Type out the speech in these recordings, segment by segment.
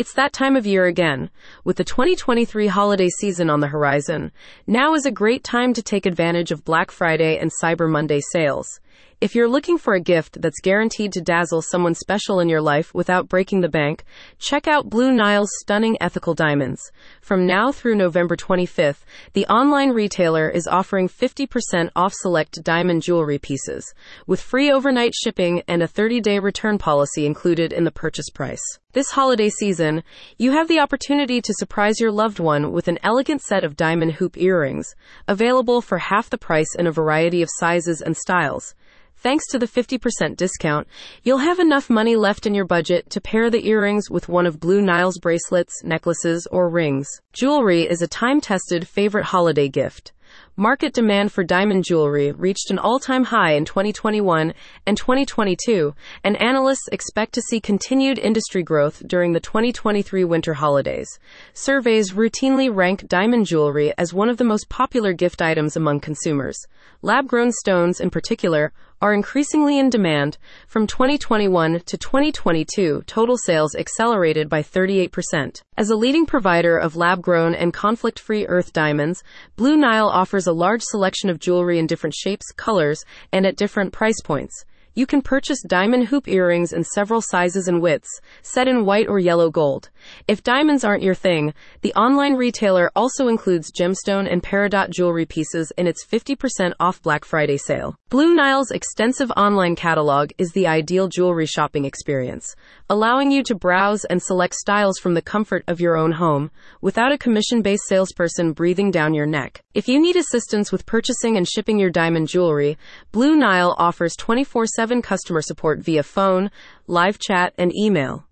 It's that time of year again. With the 2023 holiday season on the horizon, now is a great time to take advantage of Black Friday and Cyber Monday sales. If you're looking for a gift that's guaranteed to dazzle someone special in your life without breaking the bank, check out Blue Nile's stunning ethical diamonds. From now through November 25th, the online retailer is offering 50% off select diamond jewelry pieces, with free overnight shipping and a 30 day return policy included in the purchase price. This holiday season, you have the opportunity to surprise your loved one with an elegant set of diamond hoop earrings, available for half the price in a variety of sizes and styles. Thanks to the 50% discount, you'll have enough money left in your budget to pair the earrings with one of Blue Nile's bracelets, necklaces, or rings. Jewelry is a time tested favorite holiday gift. Market demand for diamond jewelry reached an all-time high in 2021 and 2022, and analysts expect to see continued industry growth during the 2023 winter holidays. Surveys routinely rank diamond jewelry as one of the most popular gift items among consumers. Lab-grown stones in particular are increasingly in demand. From 2021 to 2022, total sales accelerated by 38%. As a leading provider of lab grown and conflict free earth diamonds, Blue Nile offers a large selection of jewelry in different shapes, colors, and at different price points. You can purchase diamond hoop earrings in several sizes and widths, set in white or yellow gold. If diamonds aren't your thing, the online retailer also includes gemstone and peridot jewelry pieces in its 50% off Black Friday sale. Blue Nile's extensive online catalog is the ideal jewelry shopping experience, allowing you to browse and select styles from the comfort of your own home without a commission based salesperson breathing down your neck. If you need assistance with purchasing and shipping your diamond jewelry, Blue Nile offers 24 7 customer support via phone, live chat, and email.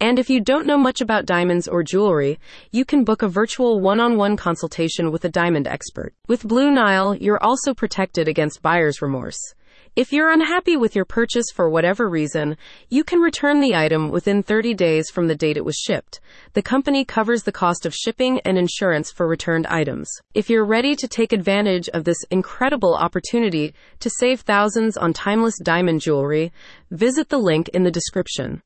And if you don't know much about diamonds or jewelry, you can book a virtual one on one consultation with a diamond expert. With Blue Nile, you're also protected against buyer's remorse. If you're unhappy with your purchase for whatever reason, you can return the item within 30 days from the date it was shipped. The company covers the cost of shipping and insurance for returned items. If you're ready to take advantage of this incredible opportunity to save thousands on timeless diamond jewelry, visit the link in the description.